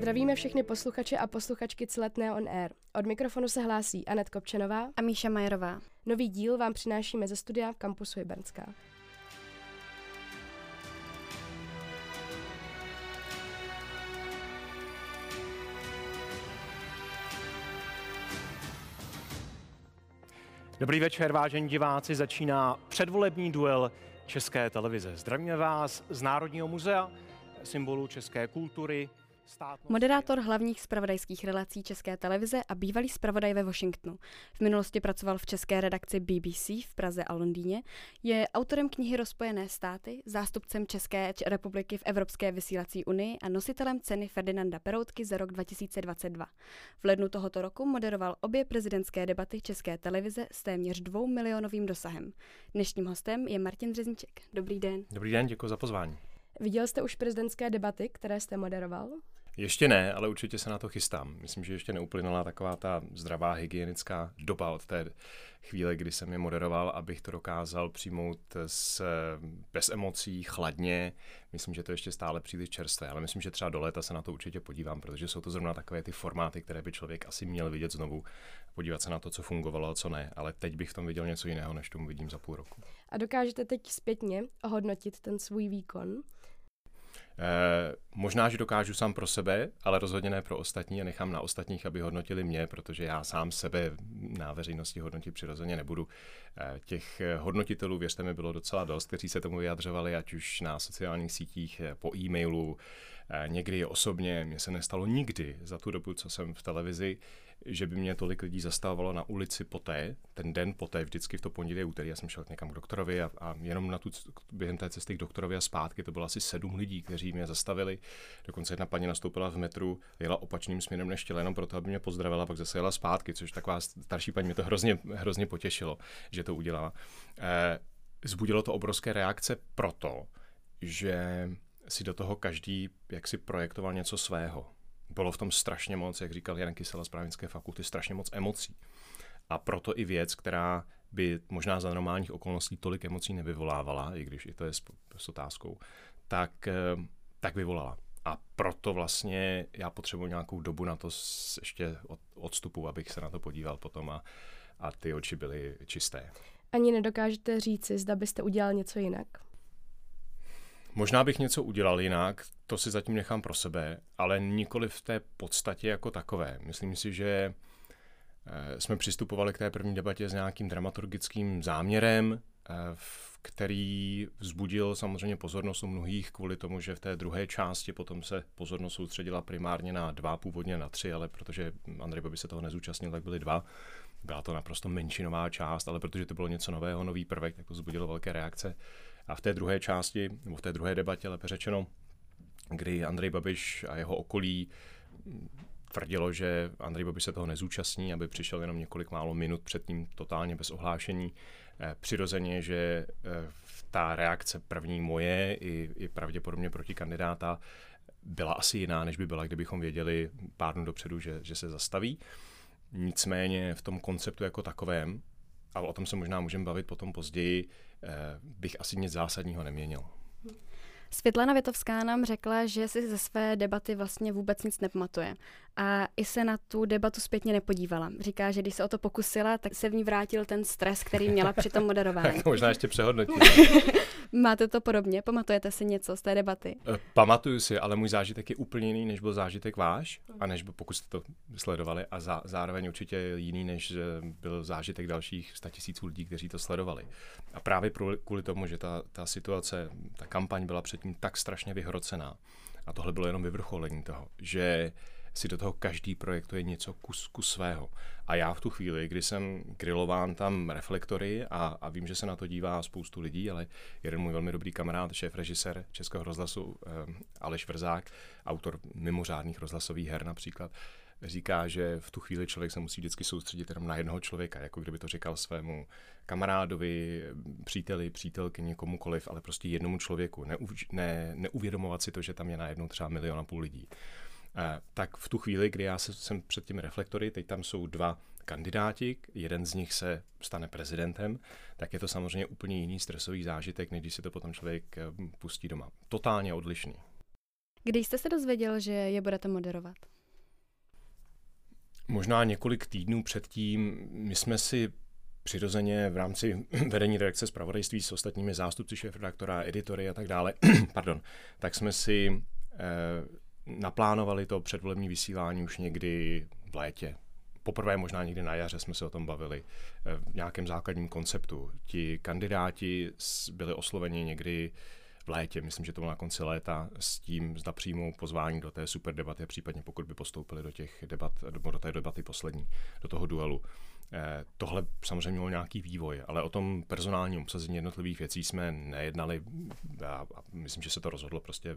Zdravíme všechny posluchače a posluchačky Celetné on Air. Od mikrofonu se hlásí Anet Kopčanová a Míša Majerová. Nový díl vám přinášíme ze studia v kampusu Jibernská. Dobrý večer, vážení diváci. Začíná předvolební duel České televize. Zdravíme vás z Národního muzea, symbolu české kultury. Moderátor hlavních spravodajských relací České televize a bývalý spravodaj ve Washingtonu. V minulosti pracoval v české redakci BBC v Praze a Londýně. Je autorem knihy Rozpojené státy, zástupcem České republiky v Evropské vysílací unii a nositelem ceny Ferdinanda Peroutky za rok 2022. V lednu tohoto roku moderoval obě prezidentské debaty České televize s téměř dvou milionovým dosahem. Dnešním hostem je Martin Řezniček. Dobrý den. Dobrý den, děkuji za pozvání. Viděl jste už prezidentské debaty, které jste moderoval? Ještě ne, ale určitě se na to chystám. Myslím, že ještě neuplynula taková ta zdravá hygienická doba od té chvíle, kdy jsem je moderoval, abych to dokázal přijmout s, bez emocí, chladně. Myslím, že to ještě stále příliš čerstvé, ale myslím, že třeba do léta se na to určitě podívám, protože jsou to zrovna takové ty formáty, které by člověk asi měl vidět znovu, podívat se na to, co fungovalo a co ne. Ale teď bych v tom viděl něco jiného, než tomu vidím za půl roku. A dokážete teď zpětně ohodnotit ten svůj výkon? Eh, možná, že dokážu sám pro sebe, ale rozhodně ne pro ostatní a nechám na ostatních, aby hodnotili mě, protože já sám sebe na veřejnosti hodnotit přirozeně nebudu. Eh, těch hodnotitelů, věřte mi, bylo docela dost, kteří se tomu vyjadřovali, ať už na sociálních sítích, eh, po e-mailu, někdy osobně. Mně se nestalo nikdy za tu dobu, co jsem v televizi, že by mě tolik lidí zastavovalo na ulici poté, ten den poté, vždycky v to pondělí úterý, já jsem šel někam k doktorovi a, a jenom na tu, během té cesty k doktorovi a zpátky to bylo asi sedm lidí, kteří mě zastavili. Dokonce jedna paní nastoupila v metru, jela opačným směrem než chtěla, jenom proto, aby mě pozdravila, pak zase jela zpátky, což taková starší paní mě to hrozně, hrozně potěšilo, že to udělala. Eh, zbudilo to obrovské reakce proto, že si do toho každý jak si projektoval něco svého bylo v tom strašně moc, jak říkal Jan Kysela z právnické fakulty, strašně moc emocí. A proto i věc, která by možná za normálních okolností tolik emocí nevyvolávala, i když i to je s, s otázkou, tak, eh, tak vyvolala. A proto vlastně já potřebuji nějakou dobu na to ještě od, odstupu, abych se na to podíval potom a, a ty oči byly čisté. Ani nedokážete říci, zda byste udělal něco jinak? Možná bych něco udělal jinak, to si zatím nechám pro sebe, ale nikoli v té podstatě jako takové. Myslím si, že eh, jsme přistupovali k té první debatě s nějakým dramaturgickým záměrem, eh, který vzbudil samozřejmě pozornost u mnohých kvůli tomu, že v té druhé části potom se pozornost soustředila primárně na dva, původně na tři, ale protože Andrej Babi se toho nezúčastnil, tak byly dva. Byla to naprosto menšinová část, ale protože to bylo něco nového, nový prvek, tak to vzbudilo velké reakce. A v té druhé části, nebo v té druhé debatě, lépe řečeno, kdy Andrej Babiš a jeho okolí tvrdilo, že Andrej Babiš se toho nezúčastní, aby přišel jenom několik málo minut před tím totálně bez ohlášení. Eh, přirozeně, že eh, ta reakce první moje i, i pravděpodobně proti kandidáta byla asi jiná, než by byla, kdybychom věděli pár dnů dopředu, že, že se zastaví. Nicméně v tom konceptu jako takovém, ale o tom se možná můžeme bavit potom později, bych asi nic zásadního neměnil. Světlana Větovská nám řekla, že si ze své debaty vlastně vůbec nic nepamatuje. A i se na tu debatu zpětně nepodívala. Říká, že když se o to pokusila, tak se v ní vrátil ten stres, který měla při tom moderování. tak to možná ještě přehodnotit. Máte to podobně? Pamatujete si něco z té debaty? Eh, pamatuju si, ale můj zážitek je úplně jiný, než byl zážitek váš, a než pokud jste to sledovali, a zá, zároveň určitě jiný, než byl zážitek dalších statisíců lidí, kteří to sledovali. A právě kvůli tomu, že ta, ta situace, ta kampaň byla předtím tak strašně vyhrocená, a tohle bylo jenom vyvrcholení toho, že si do toho každý projektuje něco kus, kus svého. A já v tu chvíli, kdy jsem grilován tam reflektory a, a vím, že se na to dívá spoustu lidí, ale jeden můj velmi dobrý kamarád, šéf režisér Českého rozhlasu eh, Aleš Vrzák, autor mimořádných rozhlasových her například, říká, že v tu chvíli člověk se musí vždycky soustředit jenom na jednoho člověka, jako kdyby to říkal svému kamarádovi, příteli, přítelkyni, komukoliv, ale prostě jednomu člověku. Ne, ne, neuvědomovat si to, že tam je najednou třeba milion a půl lidí. Eh, tak v tu chvíli, kdy já jsem před těmi reflektory, teď tam jsou dva kandidáti, jeden z nich se stane prezidentem, tak je to samozřejmě úplně jiný stresový zážitek, než když si to potom člověk eh, pustí doma. Totálně odlišný. Kdy jste se dozvěděl, že je budete moderovat? Možná několik týdnů předtím. My jsme si přirozeně v rámci vedení redakce zpravodajství s ostatními zástupci šéf-redaktora, editory a tak dále, pardon, tak jsme si eh, naplánovali to předvolební vysílání už někdy v létě. Poprvé možná někdy na jaře jsme se o tom bavili eh, v nějakém základním konceptu. Ti kandidáti byli osloveni někdy v létě, myslím, že to bylo na konci léta, s tím, zda přijmou pozvání do té super debaty, případně pokud by postoupili do těch debat, do té debaty poslední, do toho duelu. Eh, tohle samozřejmě mělo nějaký vývoj, ale o tom personálním obsazení jednotlivých věcí jsme nejednali a, a myslím, že se to rozhodlo prostě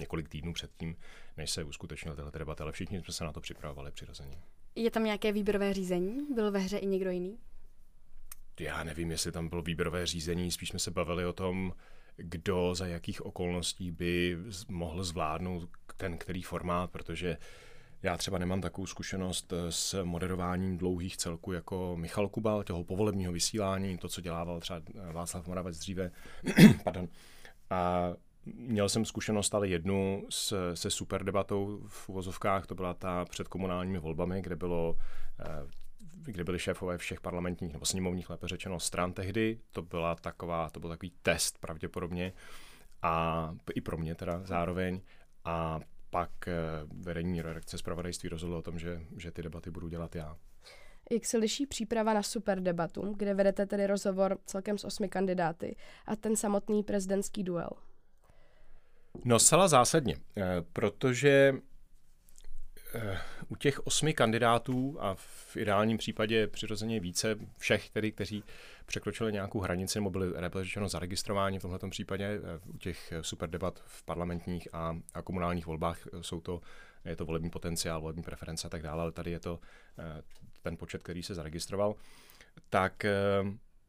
několik týdnů předtím, než se uskutečnila tato debata, ale všichni jsme se na to připravovali přirozeně. Je tam nějaké výběrové řízení? Byl ve hře i někdo jiný? Já nevím, jestli tam bylo výběrové řízení, spíš jsme se bavili o tom, kdo za jakých okolností by mohl zvládnout ten který formát, protože já třeba nemám takovou zkušenost eh, s moderováním dlouhých celků jako Michal Kubal, toho povolebního vysílání, to, co dělával třeba Václav Moravec dříve. Pardon. A měl jsem zkušenost ale jednu se super debatou v uvozovkách, to byla ta před komunálními volbami, kde bylo eh, kde byli šéfové všech parlamentních nebo sněmovních, lépe řečeno, stran tehdy. To byla taková, to byl takový test pravděpodobně a i pro mě teda zároveň. A pak eh, vedení redakce zpravodajství rozhodlo o tom, že, že ty debaty budu dělat já. Jak se liší příprava na super debatu, kde vedete tedy rozhovor celkem s osmi kandidáty a ten samotný prezidentský duel? No, zcela zásadně, eh, protože Eh, u těch osmi kandidátů a v ideálním případě přirozeně více všech, tedy, kteří překročili nějakou hranici nebo byli řečeno zaregistrováni v tomto případě eh, u těch super debat v parlamentních a, a komunálních volbách jsou to, je to volební potenciál, volební preference a tak dále, ale tady je to ten počet, který se zaregistroval, tak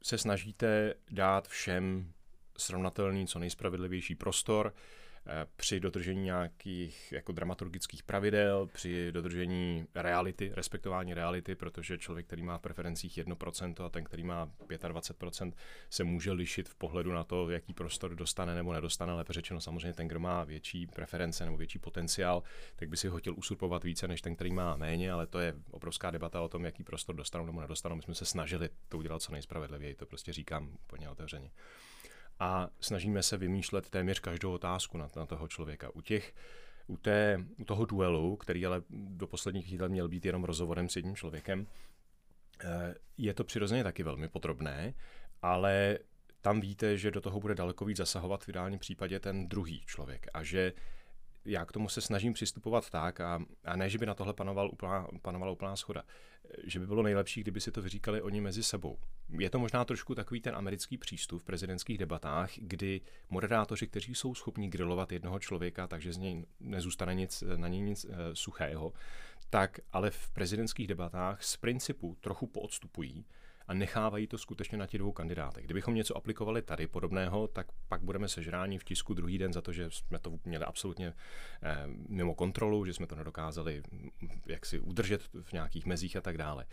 se snažíte dát všem srovnatelný, co nejspravedlivější prostor, při dodržení nějakých jako dramaturgických pravidel, při dodržení reality, respektování reality, protože člověk, který má v preferencích 1% a ten, který má 25%, se může lišit v pohledu na to, jaký prostor dostane nebo nedostane, ale řečeno samozřejmě ten, kdo má větší preference nebo větší potenciál, tak by si ho chtěl usurpovat více než ten, který má méně, ale to je obrovská debata o tom, jaký prostor dostanou nebo nedostanou. My jsme se snažili to udělat co nejspravedlivěji, to prostě říkám úplně otevřeně a snažíme se vymýšlet téměř každou otázku na, na toho člověka. U těch u, té, u toho duelu, který ale do posledních chvíle měl být jenom rozhovorem s jedním člověkem, eh, je to přirozeně taky velmi podrobné, ale tam víte, že do toho bude daleko víc zasahovat v ideálním případě ten druhý člověk a že já k tomu se snažím přistupovat tak, a, a ne, že by na tohle panoval úplná, panovala úplná schoda, že by bylo nejlepší, kdyby si to vyříkali oni mezi sebou. Je to možná trošku takový ten americký přístup v prezidentských debatách, kdy moderátoři, kteří jsou schopni grilovat jednoho člověka, takže z něj nezůstane nic, na něj nic e, suchého, tak ale v prezidentských debatách z principu trochu poodstupují a nechávají to skutečně na těch dvou kandidátech. Kdybychom něco aplikovali tady podobného, tak pak budeme sežráni v tisku druhý den za to, že jsme to měli absolutně eh, mimo kontrolu, že jsme to nedokázali mm, jak si udržet v nějakých mezích a tak dále.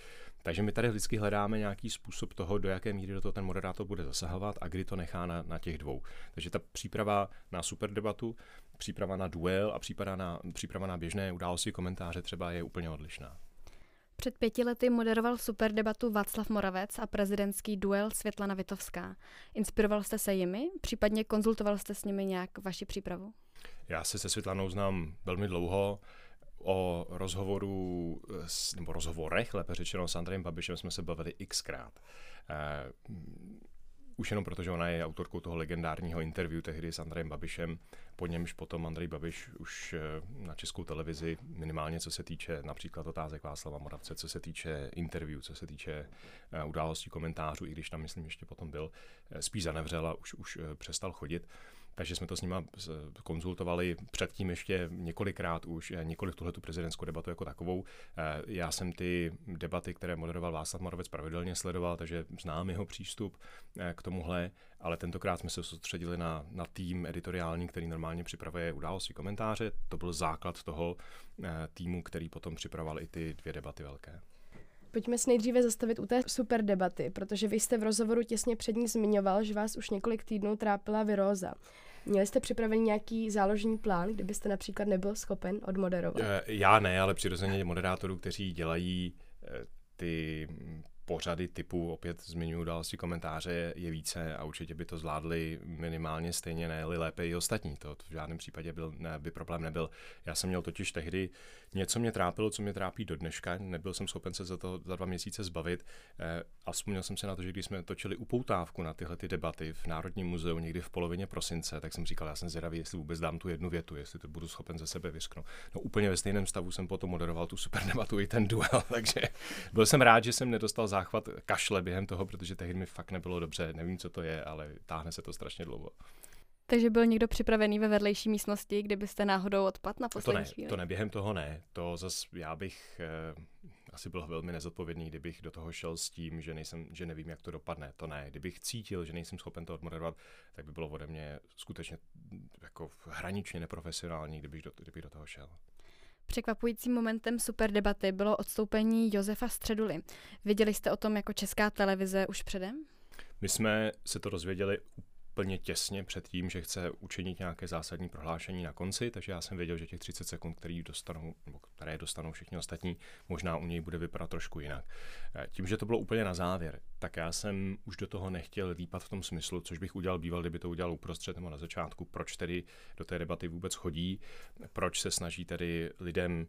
Takže my tady vždycky hledáme nějaký způsob toho, do jaké míry do toho ten moderátor bude zasahovat a kdy to nechá na, na těch dvou. Takže ta příprava na super debatu, příprava na duel a příprava na, příprava na běžné události komentáře třeba je úplně odlišná. Před pěti lety moderoval super debatu Václav Moravec a prezidentský duel Světlana Vitovská. Inspiroval jste se jimi, případně konzultoval jste s nimi nějak vaši přípravu? Já se se Světlanou znám velmi dlouho. O rozhovoru, nebo rozhovorech, lépe řečeno, s Andrejem Babišem jsme se bavili xkrát. Eh, už jenom proto, že ona je autorkou toho legendárního interview tehdy s Andrejem Babišem, po němž potom Andrej Babiš už eh, na českou televizi, minimálně co se týče například otázek Václava Moravce, co se týče interview, co se týče eh, událostí komentářů, i když tam myslím ještě potom byl, eh, spíš zanevřel a už, už přestal chodit takže jsme to s nima konzultovali předtím ještě několikrát už, eh, několik tuhletu prezidentskou debatu jako takovou. Eh, já jsem ty debaty, které moderoval Václav Moravec, pravidelně sledoval, takže znám jeho přístup eh, k tomuhle, ale tentokrát jsme se soustředili na, na tým editoriální, který normálně připravuje události komentáře. To byl základ toho týmu, který potom připravoval i ty dvě debaty velké. Pojďme se nejdříve zastavit u té super debaty, protože vy jste v rozhovoru těsně před ní zmiňoval, že vás už několik týdnů trápila viróza. Měli jste připravený nějaký záložní plán, kdybyste například nebyl schopen odmoderovat? Eh, já ne, ale přirozeně moderátorů, kteří dělají eh, ty pořady typu, opět zmiňuji události komentáře, je více a určitě by to zvládli minimálně stejně, ne lépe i ostatní. To v žádném případě byl, ne, by problém nebyl. Já jsem měl totiž tehdy něco mě trápilo, co mě trápí do dneška, nebyl jsem schopen se za to za dva měsíce zbavit eh, a vzpomněl jsem se na to, že když jsme točili upoutávku na tyhle ty debaty v Národním muzeu někdy v polovině prosince, tak jsem říkal, já jsem zvědavý, jestli vůbec dám tu jednu větu, jestli to budu schopen ze sebe vysknout. No úplně ve stejném stavu jsem potom moderoval tu super debatu i ten duel, takže byl jsem rád, že jsem nedostal záchvat kašle během toho, protože tehdy mi fakt nebylo dobře, nevím, co to je, ale táhne se to strašně dlouho. Takže byl někdo připravený ve vedlejší místnosti, kdybyste náhodou odpad na poslední to ne, chvíli? To ne, během toho ne. To zas já bych eh, asi byl velmi nezodpovědný, kdybych do toho šel s tím, že, nejsem, že nevím, jak to dopadne. To ne. Kdybych cítil, že nejsem schopen to odmoderovat, tak by bylo ode mě skutečně jako hraničně neprofesionální, kdybych do, kdybych do toho šel. Překvapujícím momentem super debaty bylo odstoupení Josefa Středuly. Věděli jste o tom jako česká televize už předem? My jsme se to dozvěděli úplně těsně před tím, že chce učinit nějaké zásadní prohlášení na konci, takže já jsem věděl, že těch 30 sekund, který dostanou, nebo které dostanou všichni ostatní, možná u něj bude vypadat trošku jinak. Eh, tím, že to bylo úplně na závěr, tak já jsem už do toho nechtěl lípat v tom smyslu, což bych udělal býval, kdyby to udělal uprostřed nebo na začátku, proč tedy do té debaty vůbec chodí, proč se snaží tedy lidem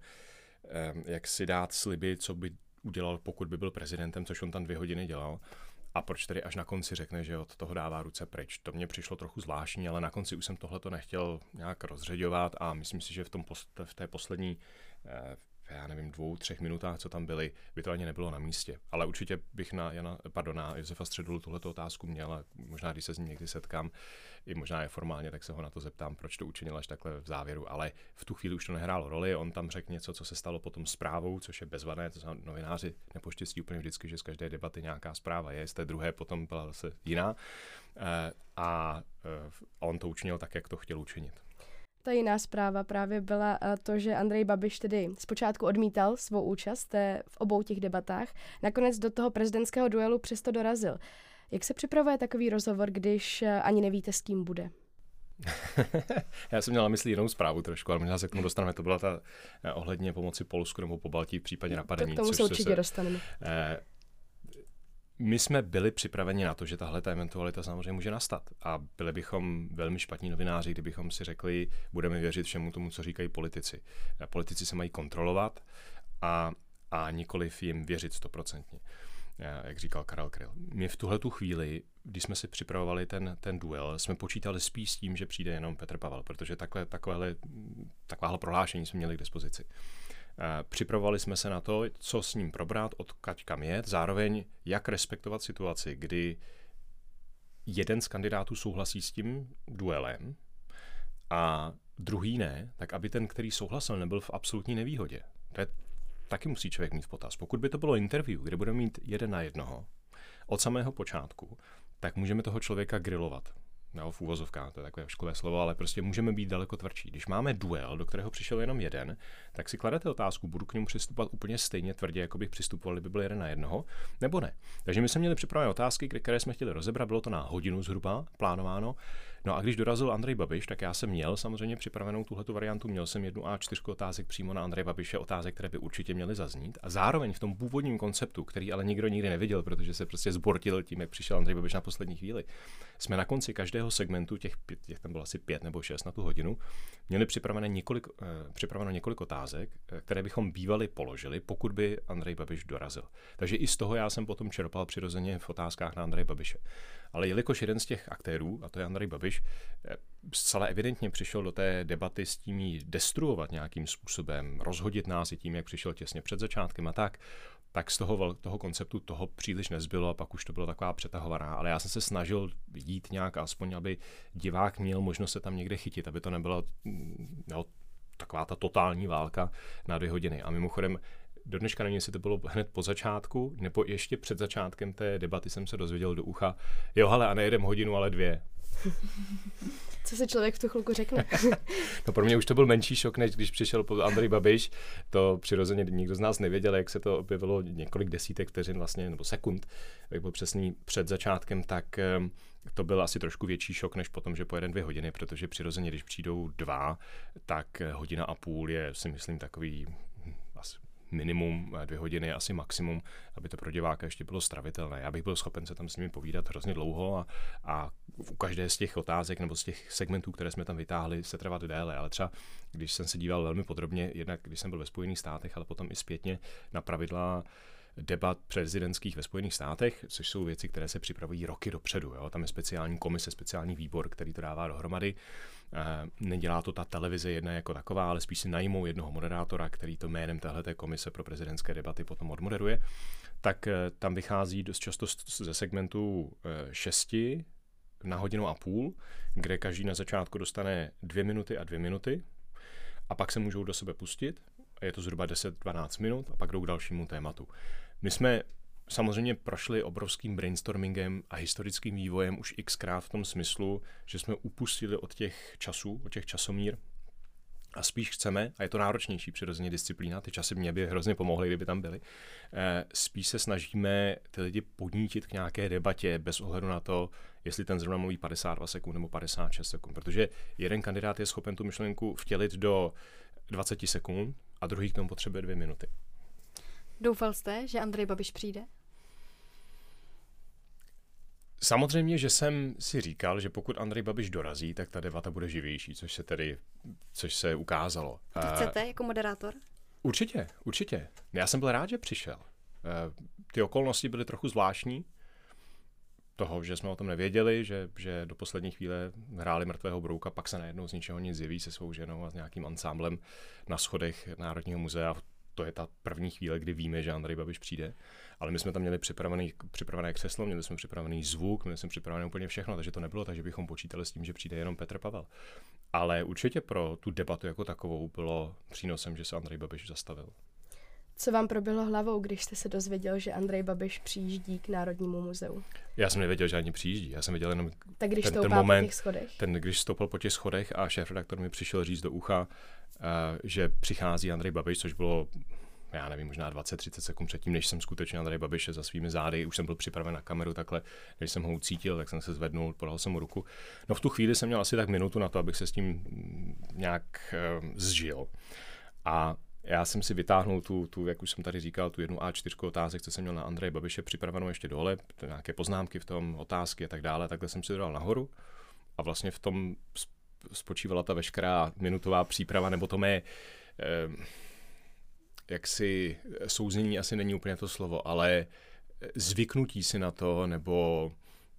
eh, jak si dát sliby, co by udělal, pokud by byl prezidentem, což on tam dvě hodiny dělal. A proč tedy až na konci řekne, že od toho dává ruce pryč? To mě přišlo trochu zvláštní, ale na konci už jsem tohle to nechtěl nějak rozředovat a myslím si, že v, tom, v té poslední eh, já nevím, dvou, třech minutách, co tam byly, by to ani nebylo na místě. Ale určitě bych na, Jana, pardon, na Josefa Středulu tuhleto otázku měl a možná, když se s ním někdy setkám, i možná je formálně, tak se ho na to zeptám, proč to učinil až takhle v závěru. Ale v tu chvíli už to nehrálo roli, on tam řekl něco, co se stalo potom zprávou, což je bezvadné, to znamená, novináři nepoštěstí úplně vždycky, že z každé debaty nějaká zpráva je, z té druhé potom byla zase jiná. Eh, a eh, on to učinil tak, jak to chtěl učinit. Ta jiná zpráva právě byla eh, to, že Andrej Babiš tedy zpočátku odmítal svou účast v obou těch debatách, nakonec do toho prezidentského duelu přesto dorazil. Jak se připravuje takový rozhovor, když eh, ani nevíte, s kým bude? Já jsem měl na mysli jinou zprávu trošku, ale možná se k tomu dostaneme. To byla ta eh, ohledně pomoci Polsku nebo po Baltí v případě napadení. To k tomu se určitě se, dostaneme. Eh, my jsme byli připraveni na to, že tahle ta eventualita samozřejmě může nastat. A byli bychom velmi špatní novináři, kdybychom si řekli, budeme věřit všemu tomu, co říkají politici. Politici se mají kontrolovat a, a nikoliv jim věřit stoprocentně jak říkal Karel Kryl. My v tuhle tu chvíli, když jsme si připravovali ten, ten duel, jsme počítali spíš s tím, že přijde jenom Petr Pavel, protože takhle, takovéhle, takováhle prohlášení jsme měli k dispozici. Připravovali jsme se na to, co s ním probrat, odkaď kam jet, zároveň jak respektovat situaci, kdy jeden z kandidátů souhlasí s tím duelem a druhý ne, tak aby ten, který souhlasil, nebyl v absolutní nevýhodě. To je taky musí člověk mít v potaz. Pokud by to bylo interview, kde budeme mít jeden na jednoho od samého počátku, tak můžeme toho člověka grilovat nebo v úvozovkách, to je takové škové slovo, ale prostě můžeme být daleko tvrdší. Když máme duel, do kterého přišel jenom jeden, tak si kladete otázku, budu k němu přistupovat úplně stejně tvrdě, jako bych přistupoval, kdyby byl jeden na jednoho, nebo ne. Takže my jsme měli připravené otázky, které jsme chtěli rozebrat, bylo to na hodinu zhruba plánováno. No a když dorazil Andrej Babiš, tak já jsem měl samozřejmě připravenou tuhletu variantu, měl jsem jednu A4 otázek přímo na Andrej Babiše, otázek, které by určitě měly zaznít. A zároveň v tom původním konceptu, který ale nikdo nikdy neviděl, protože se prostě zbortil tím, jak přišel Andrej Babiš na poslední chvíli, jsme na konci každého segmentu, těch, pět, těch tam bylo asi pět nebo šest na tu hodinu, měli připravené několik, eh, připraveno několik otázek, eh, které bychom bývali položili, pokud by Andrej Babiš dorazil. Takže i z toho já jsem potom čerpal přirozeně v otázkách na Andrej Babiše. Ale jelikož jeden z těch aktérů, a to je Andrej Babiš, eh, zcela evidentně přišel do té debaty s tím jí destruovat nějakým způsobem, rozhodit nás i tím, jak přišel těsně před začátkem a tak, tak z toho, toho konceptu toho příliš nezbylo a pak už to bylo taková přetahovaná. Ale já jsem se snažil jít nějak aspoň, aby divák měl možnost se tam někde chytit, aby to nebyla no, taková ta totální válka na dvě hodiny. A mimochodem, do dneška nevím, jestli to bylo hned po začátku, nebo ještě před začátkem té debaty jsem se dozvěděl do ucha, jo, ale a nejedem hodinu, ale dvě. Co se člověk v tu chvilku řekne? no pro mě už to byl menší šok, než když přišel Andrej Babiš. To přirozeně nikdo z nás nevěděl, jak se to objevilo několik desítek vteřin vlastně, nebo sekund, jak byl přesný před začátkem, tak to byl asi trošku větší šok, než potom, že pojeden dvě hodiny, protože přirozeně, když přijdou dva, tak hodina a půl je, si myslím, takový minimum, dvě hodiny asi maximum, aby to pro diváka ještě bylo stravitelné. Já bych byl schopen se tam s nimi povídat hrozně dlouho a, a u každé z těch otázek nebo z těch segmentů, které jsme tam vytáhli, se trvat déle. Ale třeba, když jsem se díval velmi podrobně, jednak když jsem byl ve Spojených státech, ale potom i zpětně na pravidla debat prezidentských ve Spojených státech, což jsou věci, které se připravují roky dopředu. Jo? Tam je speciální komise, speciální výbor, který to dává dohromady. E, nedělá to ta televize jedna jako taková, ale spíš si najmou jednoho moderátora, který to jménem téhleté komise pro prezidentské debaty potom odmoderuje. Tak e, tam vychází dost často ze segmentu e, šesti na hodinu a půl, kde každý na začátku dostane dvě minuty a dvě minuty a pak se můžou do sebe pustit. Je to zhruba 10-12 minut a pak jdou k dalšímu tématu. My jsme samozřejmě prošli obrovským brainstormingem a historickým vývojem už xkrát v tom smyslu, že jsme upustili od těch časů, od těch časomír a spíš chceme, a je to náročnější přirozeně disciplína, ty časy mě by hrozně pomohly, kdyby tam byly, eh, spíš se snažíme ty lidi podnítit k nějaké debatě bez ohledu na to, jestli ten zrovna mluví 52 sekund nebo 56 sekund, protože jeden kandidát je schopen tu myšlenku vtělit do 20 sekund a druhý k tomu potřebuje dvě minuty. Doufal jste, že Andrej Babiš přijde? Samozřejmě, že jsem si říkal, že pokud Andrej Babiš dorazí, tak ta debata bude živější, což se tedy, což se ukázalo. To chcete jako moderátor? Určitě, určitě. Já jsem byl rád, že přišel. Ty okolnosti byly trochu zvláštní, toho, že jsme o tom nevěděli, že, že do poslední chvíle hráli mrtvého brouka, pak se najednou z ničeho nic zjeví se svou ženou a s nějakým ansámblem na schodech Národního muzea to je ta první chvíle, kdy víme, že Andrej Babiš přijde. Ale my jsme tam měli připravený, připravené křeslo, měli jsme připravený zvuk, měli jsme připravené úplně všechno, takže to nebylo tak, že bychom počítali s tím, že přijde jenom Petr Pavel. Ale určitě pro tu debatu jako takovou bylo přínosem, že se Andrej Babiš zastavil. Co vám proběhlo hlavou, když jste se dozvěděl, že Andrej Babiš přijíždí k Národnímu muzeu? Já jsem nevěděl, že ani přijíždí. Já jsem věděl jenom tak když ten, ten moment, po těch schodech. Ten, když stoupal po těch schodech a šéf redaktor mi přišel říct do ucha, že přichází Andrej Babiš, což bylo já nevím, možná 20-30 sekund předtím, než jsem skutečně Andrej Babiše za svými zády, už jsem byl připraven na kameru takhle, když jsem ho ucítil, tak jsem se zvednul, podal jsem mu ruku. No v tu chvíli jsem měl asi tak minutu na to, abych se s tím nějak uh, zžil. A já jsem si vytáhnul tu, tu, jak už jsem tady říkal, tu jednu A4 otázek, co jsem měl na Andreje Babiše připravenou ještě dole, nějaké poznámky v tom, otázky a tak dále, takhle jsem si to dal nahoru a vlastně v tom spočívala ta veškerá minutová příprava, nebo to mé eh, jaksi souznění asi není úplně to slovo, ale zvyknutí si na to, nebo,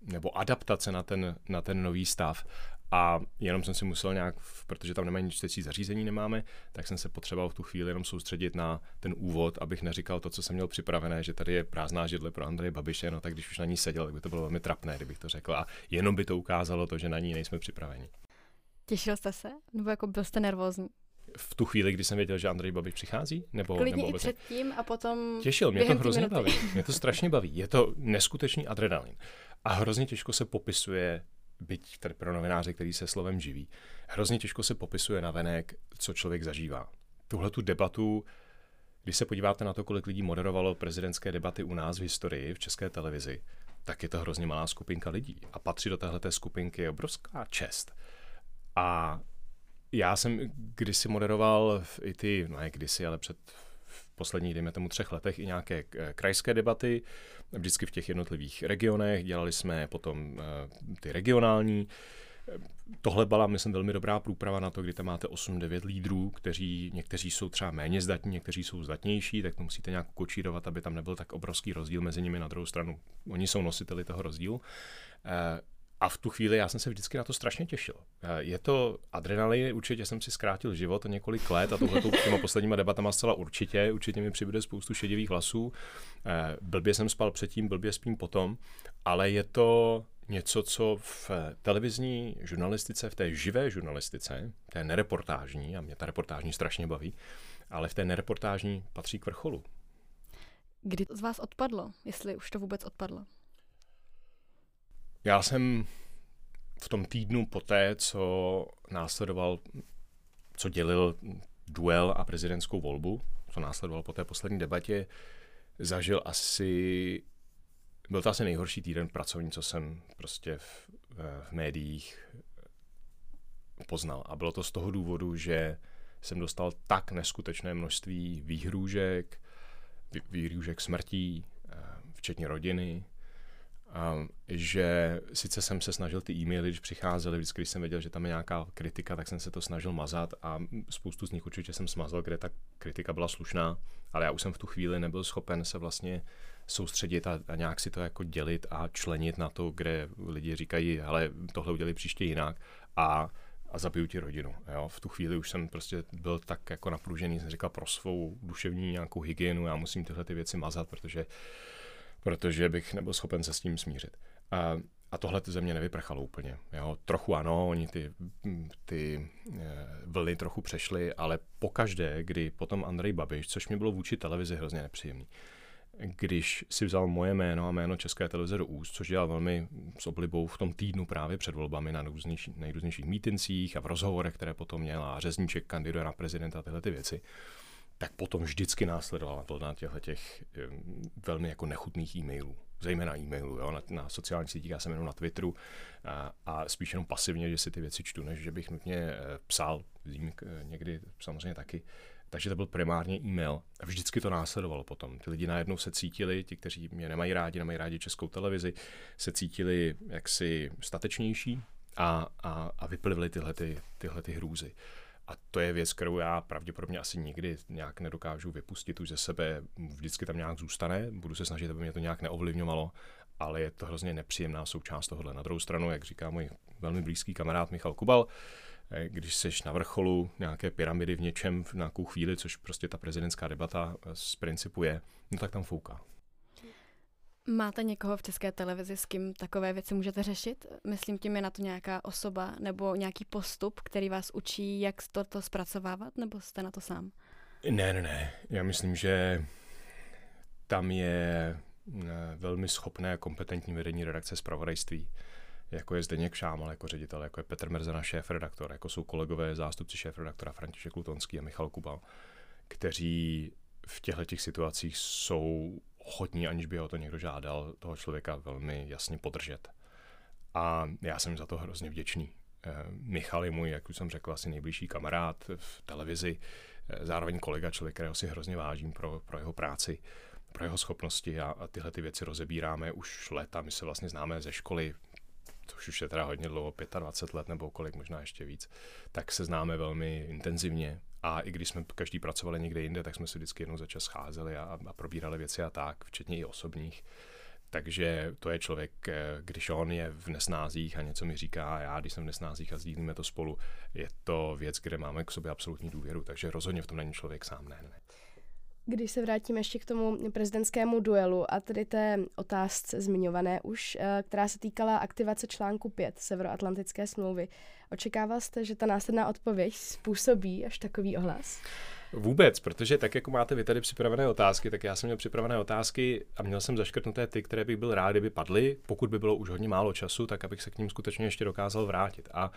nebo adaptace na ten, na ten nový stav. A jenom jsem si musel nějak, protože tam nemají čtecí zařízení, nemáme, tak jsem se potřeboval v tu chvíli jenom soustředit na ten úvod, abych neříkal to, co jsem měl připravené, že tady je prázdná židle pro Andreje Babiše, no tak když už na ní seděl, tak by to bylo velmi trapné, kdybych to řekl. A jenom by to ukázalo to, že na ní nejsme připraveni. Těšil jste se? Nebo jako byl jste nervózní? v tu chvíli, kdy jsem věděl, že Andrej Babiš přichází? Nebo, Klidně nebo i předtím a potom Těšil, mě to hrozně minuty. baví. Mě to strašně baví. Je to neskutečný adrenalin. A hrozně těžko se popisuje, byť tady pro novináře, který se slovem živí, hrozně těžko se popisuje na venek, co člověk zažívá. Tuhle tu debatu, když se podíváte na to, kolik lidí moderovalo prezidentské debaty u nás v historii, v české televizi, tak je to hrozně malá skupinka lidí. A patří do téhleté skupinky je obrovská čest. A já jsem kdysi moderoval i ty, ne kdysi, ale před posledních, dejme tomu, třech letech i nějaké eh, krajské debaty, vždycky v těch jednotlivých regionech, dělali jsme potom eh, ty regionální. Tohle byla, myslím, velmi dobrá průprava na to, kdy tam máte 8-9 lídrů, kteří někteří jsou třeba méně zdatní, někteří jsou zdatnější, tak to musíte nějak kočírovat, aby tam nebyl tak obrovský rozdíl mezi nimi na druhou stranu. Oni jsou nositeli toho rozdílu. Eh, a v tu chvíli já jsem se vždycky na to strašně těšil. Eh, je to adrenalin, určitě jsem si zkrátil život několik let a tohle těma posledníma debatama zcela určitě, určitě mi přibude spoustu šedivých hlasů. Eh, blbě jsem spal předtím, blbě spím potom, ale je to něco, co v televizní žurnalistice, v té živé žurnalistice, té nereportážní, a mě ta reportážní strašně baví, ale v té nereportážní patří k vrcholu. Kdy z vás odpadlo, jestli už to vůbec odpadlo? Já jsem v tom týdnu poté, co následoval, co dělil duel a prezidentskou volbu, co následoval po té poslední debatě, zažil asi, byl to asi nejhorší týden pracovní, co jsem prostě v, v médiích poznal. A bylo to z toho důvodu, že jsem dostal tak neskutečné množství výhrůžek, výhrůžek smrtí, eh, včetně rodiny, že sice jsem se snažil ty e-maily, když přicházely, vždycky, když jsem věděl, že tam je nějaká kritika, tak jsem se to snažil mazat a spoustu z nich určitě jsem smazal, kde ta kritika byla slušná, ale já už jsem v tu chvíli nebyl schopen se vlastně soustředit a, a nějak si to jako dělit a členit na to, kde lidi říkají, ale tohle udělali příště jinak a a zabiju ti rodinu. Jo? V tu chvíli už jsem prostě byl tak jako napružený, jsem říkal pro svou duševní nějakou hygienu, já musím tyhle ty věci mazat, protože, protože bych nebyl schopen se s tím smířit. A, a tohle ty země nevyprchalo úplně. Jo? Trochu ano, oni ty, ty eh, vlny trochu přešly, ale pokaždé, kdy potom Andrej Babiš, což mi bylo vůči televizi hrozně nepříjemný, když si vzal moje jméno a jméno České televize do úst, což dělal velmi s oblibou v tom týdnu právě před volbami na nejrůznějších mítincích a v rozhovorech, které potom měl a Řezníček kandiduje na prezidenta tyhle ty věci, tak potom vždycky následovala vlna těchto těch velmi jako nechutných e-mailů zejména e-mailu, jo, na, na sociálních sítích, já jsem jenom na Twitteru a, a spíš jenom pasivně, že si ty věci čtu, než že bych nutně eh, psal, někdy samozřejmě taky, takže to byl primárně e-mail a vždycky to následovalo potom. Ty lidi najednou se cítili, ti, kteří mě nemají rádi, nemají rádi českou televizi, se cítili jaksi statečnější a, a, a vyplivili tyhle, ty, tyhle ty hrůzy. A to je věc, kterou já pravděpodobně asi nikdy nějak nedokážu vypustit už ze sebe. Vždycky tam nějak zůstane, budu se snažit, aby mě to nějak neovlivňovalo, ale je to hrozně nepříjemná součást tohohle. Na druhou stranu, jak říká můj velmi blízký kamarád Michal Kubal, Eh, když seš na vrcholu nějaké pyramidy v něčem v nějakou chvíli, což prostě ta prezidentská debata eh, z principu je, no tak tam fouká. Máte někoho v české televizi, s kým takové věci můžete řešit? Myslím tím je na to nějaká osoba nebo nějaký postup, který vás učí, jak toto zpracovávat, nebo jste na to sám? Ne, ne, ne. Já myslím, že tam je eh, velmi schopné a kompetentní vedení redakce zpravodajství jako je Zdeněk Šámal jako ředitel, jako je Petr Merzena šéf redaktor, jako jsou kolegové zástupci šéf redaktora František Lutonský a Michal Kubal, kteří v těchto těch situacích jsou ochotní, aniž by ho to někdo žádal, toho člověka velmi jasně podržet. A já jsem za to hrozně vděčný. Eh, Michal je můj, jak už jsem řekl, asi nejbližší kamarád v televizi, eh, zároveň kolega, člověk, kterého si hrozně vážím pro, pro jeho práci, pro jeho schopnosti a, a tyhle ty věci rozebíráme už leta. My se vlastně známe ze školy, což už je teda hodně dlouho, 25 let nebo kolik, možná ještě víc, tak se známe velmi intenzivně. A i když jsme každý pracovali někde jinde, tak jsme se vždycky jednou za čas scházeli a, a probírali věci a tak, včetně i osobních. Takže to je člověk, eh, když on je v nesnázích a něco mi říká a já, když jsem v nesnázích a sdílíme to spolu, je to věc, kde máme k sobě absolutní důvěru. Takže rozhodně v tom není člověk sám, ne, ne. Když se vrátím ještě k tomu prezidentskému duelu a tedy té otázce zmiňované už, eh, která se týkala aktivace článku 5 Severoatlantické smlouvy, očekával jste, že ta následná odpověď způsobí až takový ohlas? Vůbec, protože tak, jako máte vy tady připravené otázky, tak já jsem měl připravené otázky a měl jsem zaškrtnuté ty, které bych byl rád, kdyby padly, pokud by bylo už hodně málo času, tak abych se k ním skutečně ještě dokázal vrátit. A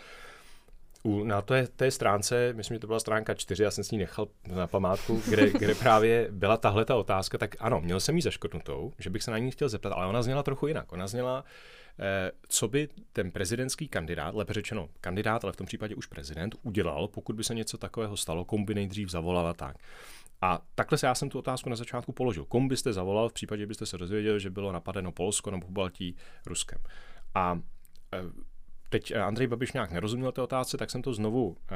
u, na té, té stránce, myslím, že to byla stránka 4, já jsem s ní nechal na památku, kde, kde právě byla tahle ta otázka, tak ano, měl jsem ji zaškrtnutou, že bych se na ní chtěl zeptat, ale ona zněla trochu jinak. Ona zněla, eh, co by ten prezidentský kandidát, lépe řečeno kandidát, ale v tom případě už prezident, udělal, pokud by se něco takového stalo, komu by nejdřív zavolal a tak. A takhle se já jsem tu otázku na začátku položil. Komu byste zavolal v případě, byste se dozvěděli, že bylo napadeno Polsko nebo Pobaltí Ruskem? A eh, teď eh, Andrej Babiš nějak nerozuměl té otázce, tak jsem to znovu eh,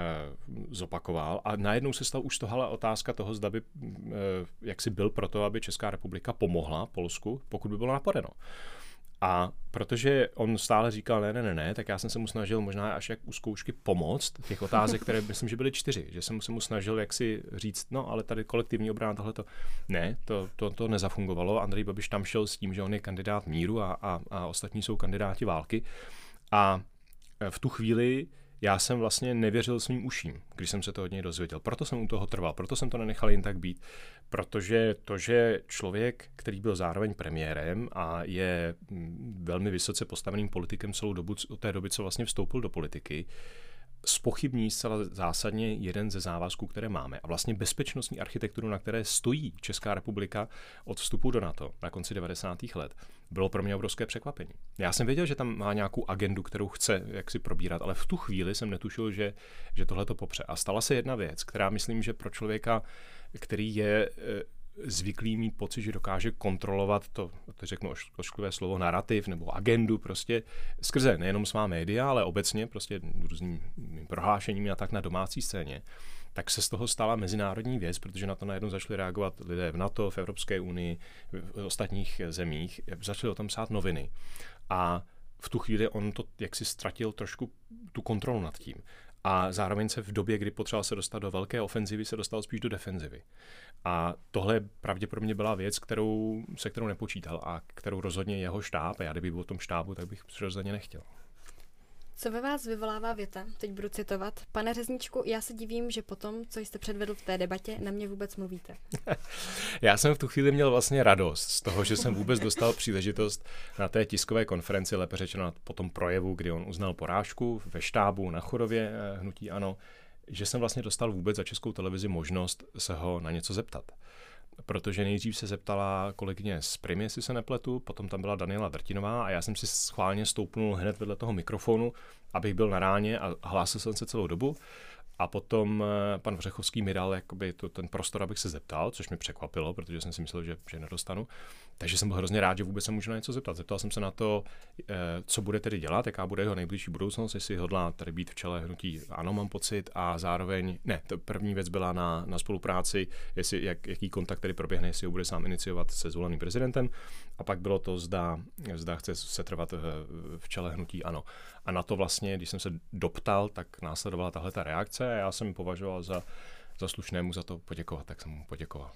zopakoval a najednou se stala už tohle otázka toho, zda by eh, jak si byl pro to, aby Česká republika pomohla Polsku, pokud by bylo napadeno. A protože on stále říkal ne, ne, ne, ne, tak já jsem se mu snažil možná až jak u zkoušky pomoct těch otázek, které myslím, že byly čtyři, že jsem se mu snažil jak si říct, no ale tady kolektivní obrana, tohle to ne, to, to, to nezafungovalo. Andrej Babiš tam šel s tím, že on je kandidát míru a, a, a ostatní jsou kandidáti války. A v tu chvíli já jsem vlastně nevěřil svým uším, když jsem se to od něj dozvěděl. Proto jsem u toho trval, proto jsem to nenechal jen tak být. Protože to, že člověk, který byl zároveň premiérem a je mm, velmi vysoce postaveným politikem celou dobu, od té doby, co vlastně vstoupil do politiky, spochybní zcela zásadně jeden ze závazků, které máme. A vlastně bezpečnostní architekturu, na které stojí Česká republika od vstupu do NATO na konci 90. let, bylo pro mě obrovské překvapení. Já jsem věděl, že tam má nějakou agendu, kterou chce jak si probírat, ale v tu chvíli jsem netušil, že, že tohle to popře. A stala se jedna věc, která myslím, že pro člověka, který je eh, zvyklý mít pocit, že dokáže kontrolovat to, to řeknu ošklivé slovo, narrativ nebo agendu prostě skrze nejenom svá média, ale obecně prostě různými prohlášeními a tak na domácí scéně, tak se z toho stala mezinárodní věc, protože na to najednou začali reagovat lidé v NATO, v Evropské unii, v ostatních zemích, začali o tom psát noviny. A v tu chvíli on to jaksi ztratil trošku tu kontrolu nad tím a zároveň se v době, kdy potřeboval se dostat do velké ofenzivy, se dostal spíš do defenzivy. A tohle pravděpodobně byla věc, kterou, se kterou nepočítal a kterou rozhodně jeho štáb, a já kdyby byl o tom štábu, tak bych přirozeně nechtěl. Co ve vás vyvolává věta? Teď budu citovat. Pane Řezničku, já se divím, že potom, co jste předvedl v té debatě, na mě vůbec mluvíte. já jsem v tu chvíli měl vlastně radost z toho, že jsem vůbec dostal příležitost na té tiskové konferenci, lépe řečeno po tom projevu, kdy on uznal porážku ve štábu na Chorově eh, hnutí ANO, že jsem vlastně dostal vůbec za českou televizi možnost se ho na něco zeptat protože nejdřív se zeptala kolegyně z Primy, jestli se nepletu, potom tam byla Daniela Drtinová a já jsem si schválně stoupnul hned vedle toho mikrofonu, abych byl na ráně a hlásil jsem se celou dobu. A potom eh, pan Vřechovský mi dal jakoby to, ten prostor, abych se zeptal, což mě překvapilo, protože jsem si myslel, že, že nedostanu. Takže jsem byl hrozně rád, že vůbec se můžu na něco zeptat. Zeptal jsem se na to, eh, co bude tedy dělat, jaká bude jeho nejbližší budoucnost, jestli hodlá tady být v čele hnutí ano, mám pocit, a zároveň, ne, to první věc byla na, na spolupráci, jestli, jak, jaký kontakt tady proběhne, jestli ho bude sám iniciovat se zvoleným prezidentem, a pak bylo to, zda, zda chce se trvat v čele hnutí ano. A na to vlastně, když jsem se doptal, tak následovala tahle ta reakce a já jsem považoval za, za slušné mu za to poděkovat, tak jsem mu poděkoval.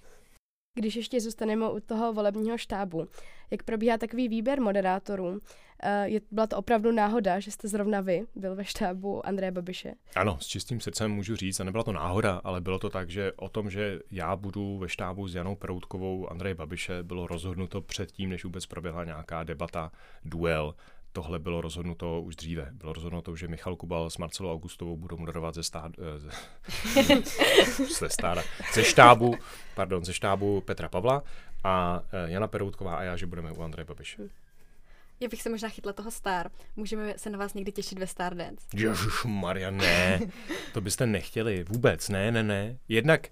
Když ještě zůstaneme u toho volebního štábu, jak probíhá takový výběr moderátorů? Eh, je, byla to opravdu náhoda, že jste zrovna vy byl ve štábu Andreje Babiše? Ano, s čistým srdcem můžu říct, a nebyla to náhoda, ale bylo to tak, že o tom, že já budu ve štábu s Janou Proutkovou Andreje Babiše, bylo rozhodnuto předtím, než vůbec proběhla nějaká debata, duel tohle bylo rozhodnuto už dříve. Bylo rozhodnuto, že Michal Kubal s Marcelou Augustovou budou moderovat ze, stád, eh, ze, stáda, ze štábu, pardon, ze štábu Petra Pavla a eh, Jana Peroutková a já, že budeme u Andreje Babiše. Já bych se možná chytla toho Star. Můžeme se na vás někdy těšit ve Star Dance. Ježiš, Maria, ne. To byste nechtěli. Vůbec, ne, ne, ne. Jednak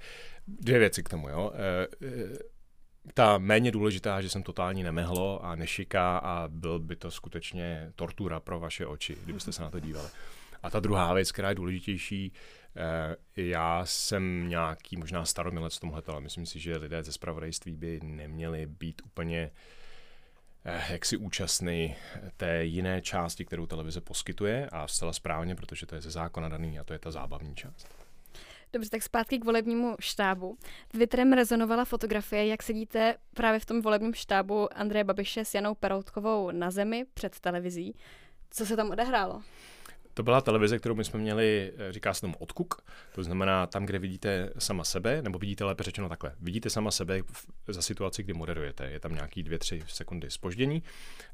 dvě věci k tomu, jo. E, ta méně důležitá, že jsem totální nemehlo a nešiká a byl by to skutečně tortura pro vaše oči, kdybyste se na to dívali. A ta druhá věc, která je důležitější, eh, já jsem nějaký možná staromilec v tomhle, ale myslím si, že lidé ze spravodajství by neměli být úplně eh, jaksi účastný té jiné části, kterou televize poskytuje a zcela správně, protože to je ze zákona daný a to je ta zábavní část. Dobře, tak zpátky k volebnímu štábu. Twitterem rezonovala fotografie, jak sedíte právě v tom volebním štábu Andreje Babiše s Janou Peroutkovou na zemi před televizí. Co se tam odehrálo? To byla televize, kterou my jsme měli, eh, říká se tomu odkuk, to znamená tam, kde vidíte sama sebe, nebo vidíte lépe řečeno takhle, vidíte sama sebe za situaci, kdy moderujete, je tam nějaký dvě, tři sekundy spoždění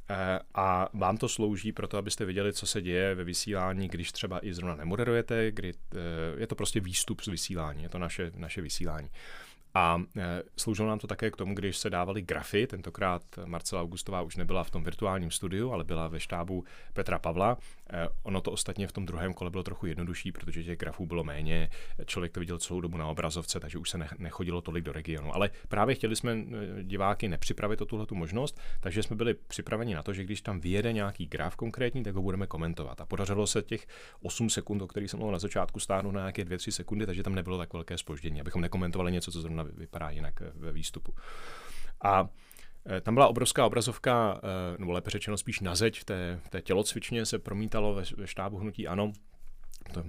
eh, a vám to slouží pro to, abyste viděli, co se děje ve vysílání, když třeba i zrovna nemoderujete, kdy eh, je to prostě výstup z vysílání, je to naše, naše vysílání. A sloužilo nám to také k tomu, když se dávaly grafy, tentokrát Marcela Augustová už nebyla v tom virtuálním studiu, ale byla ve štábu Petra Pavla. E, ono to ostatně v tom druhém kole bylo trochu jednodušší, protože těch grafů bylo méně, člověk to viděl celou dobu na obrazovce, takže už se nechodilo tolik do regionu. Ale právě chtěli jsme e, diváky nepřipravit o tuhle možnost, takže jsme byli připraveni na to, že když tam vyjede nějaký graf konkrétní, tak ho budeme komentovat. A podařilo se těch 8 sekund, o kterých jsem mluvil na začátku, stáhnout na nějaké 2-3 sekundy, takže tam nebylo tak velké spoždění, abychom nekomentovali něco, co zrovna vypadá jinak ve výstupu. A eh, tam byla obrovská obrazovka, eh, nebo lépe řečeno spíš na zeď v té, v té tělocvičně se promítalo ve, ve štábu hnutí ANO,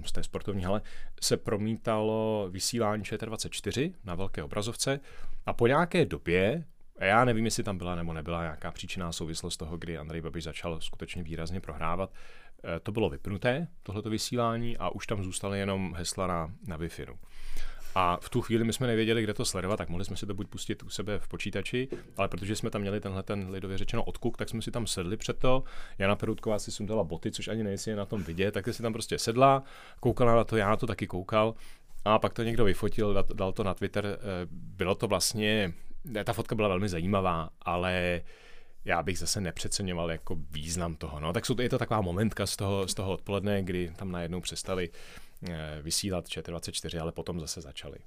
z té sportovní hale, se promítalo vysílání ČT24 na velké obrazovce a po nějaké době Já nevím, jestli tam byla nebo nebyla nějaká příčinná souvislost toho, kdy Andrej Babiš začal skutečně výrazně prohrávat. Eh, to bylo vypnuté, tohleto vysílání, a už tam zůstaly jenom hesla na, na wi A v tu chvíli my jsme nevěděli, kde to sledovat, tak mohli jsme si to buď pustit u sebe v počítači, ale protože jsme tam měli tenhle ten lidově řečeno odkuk, tak jsme si tam sedli před to. Jana Perutková si sundala boty, což ani nejsi na tom vidět, tak si tam prostě sedla, koukala na to, já na to taky koukal. A pak to někdo vyfotil, dal to na Twitter. Eh, bylo to vlastně, ta fotka byla velmi zajímavá, ale já bych zase nepřeceňoval jako význam toho. No, tak jsou to, je to taková momentka z toho, z toho odpoledne, kdy tam najednou přestali vysílat ČT24, ale potom zase začali.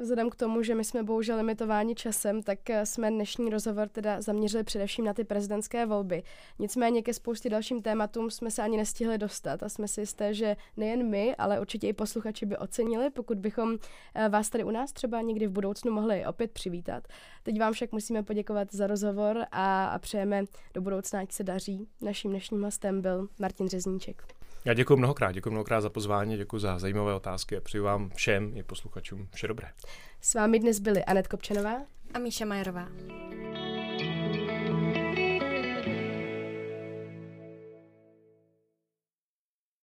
Vzhledem k tomu, že my jsme bohužel limitováni časem, tak eh, jsme dnešní rozhovor teda zaměřili především na ty prezidentské volby. Nicméně ke spoustě dalším tématům jsme se ani nestihli dostat a jsme si jisté, že nejen my, ale určitě i posluchači by ocenili, pokud bychom eh, vás tady u nás třeba někdy v budoucnu mohli opět přivítat. Teď vám však musíme poděkovat za rozhovor a, a přejeme do budoucna, ať se daří. Naším dnešním hostem byl Martin Řezníček. Já děkuji mnohokrát, děkuji mnohokrát za pozvání, děkuji za zajímavé otázky a přeji vám všem i posluchačům vše dobré. S vámi dnes byly Anet Kopčanová a Míša Majerová.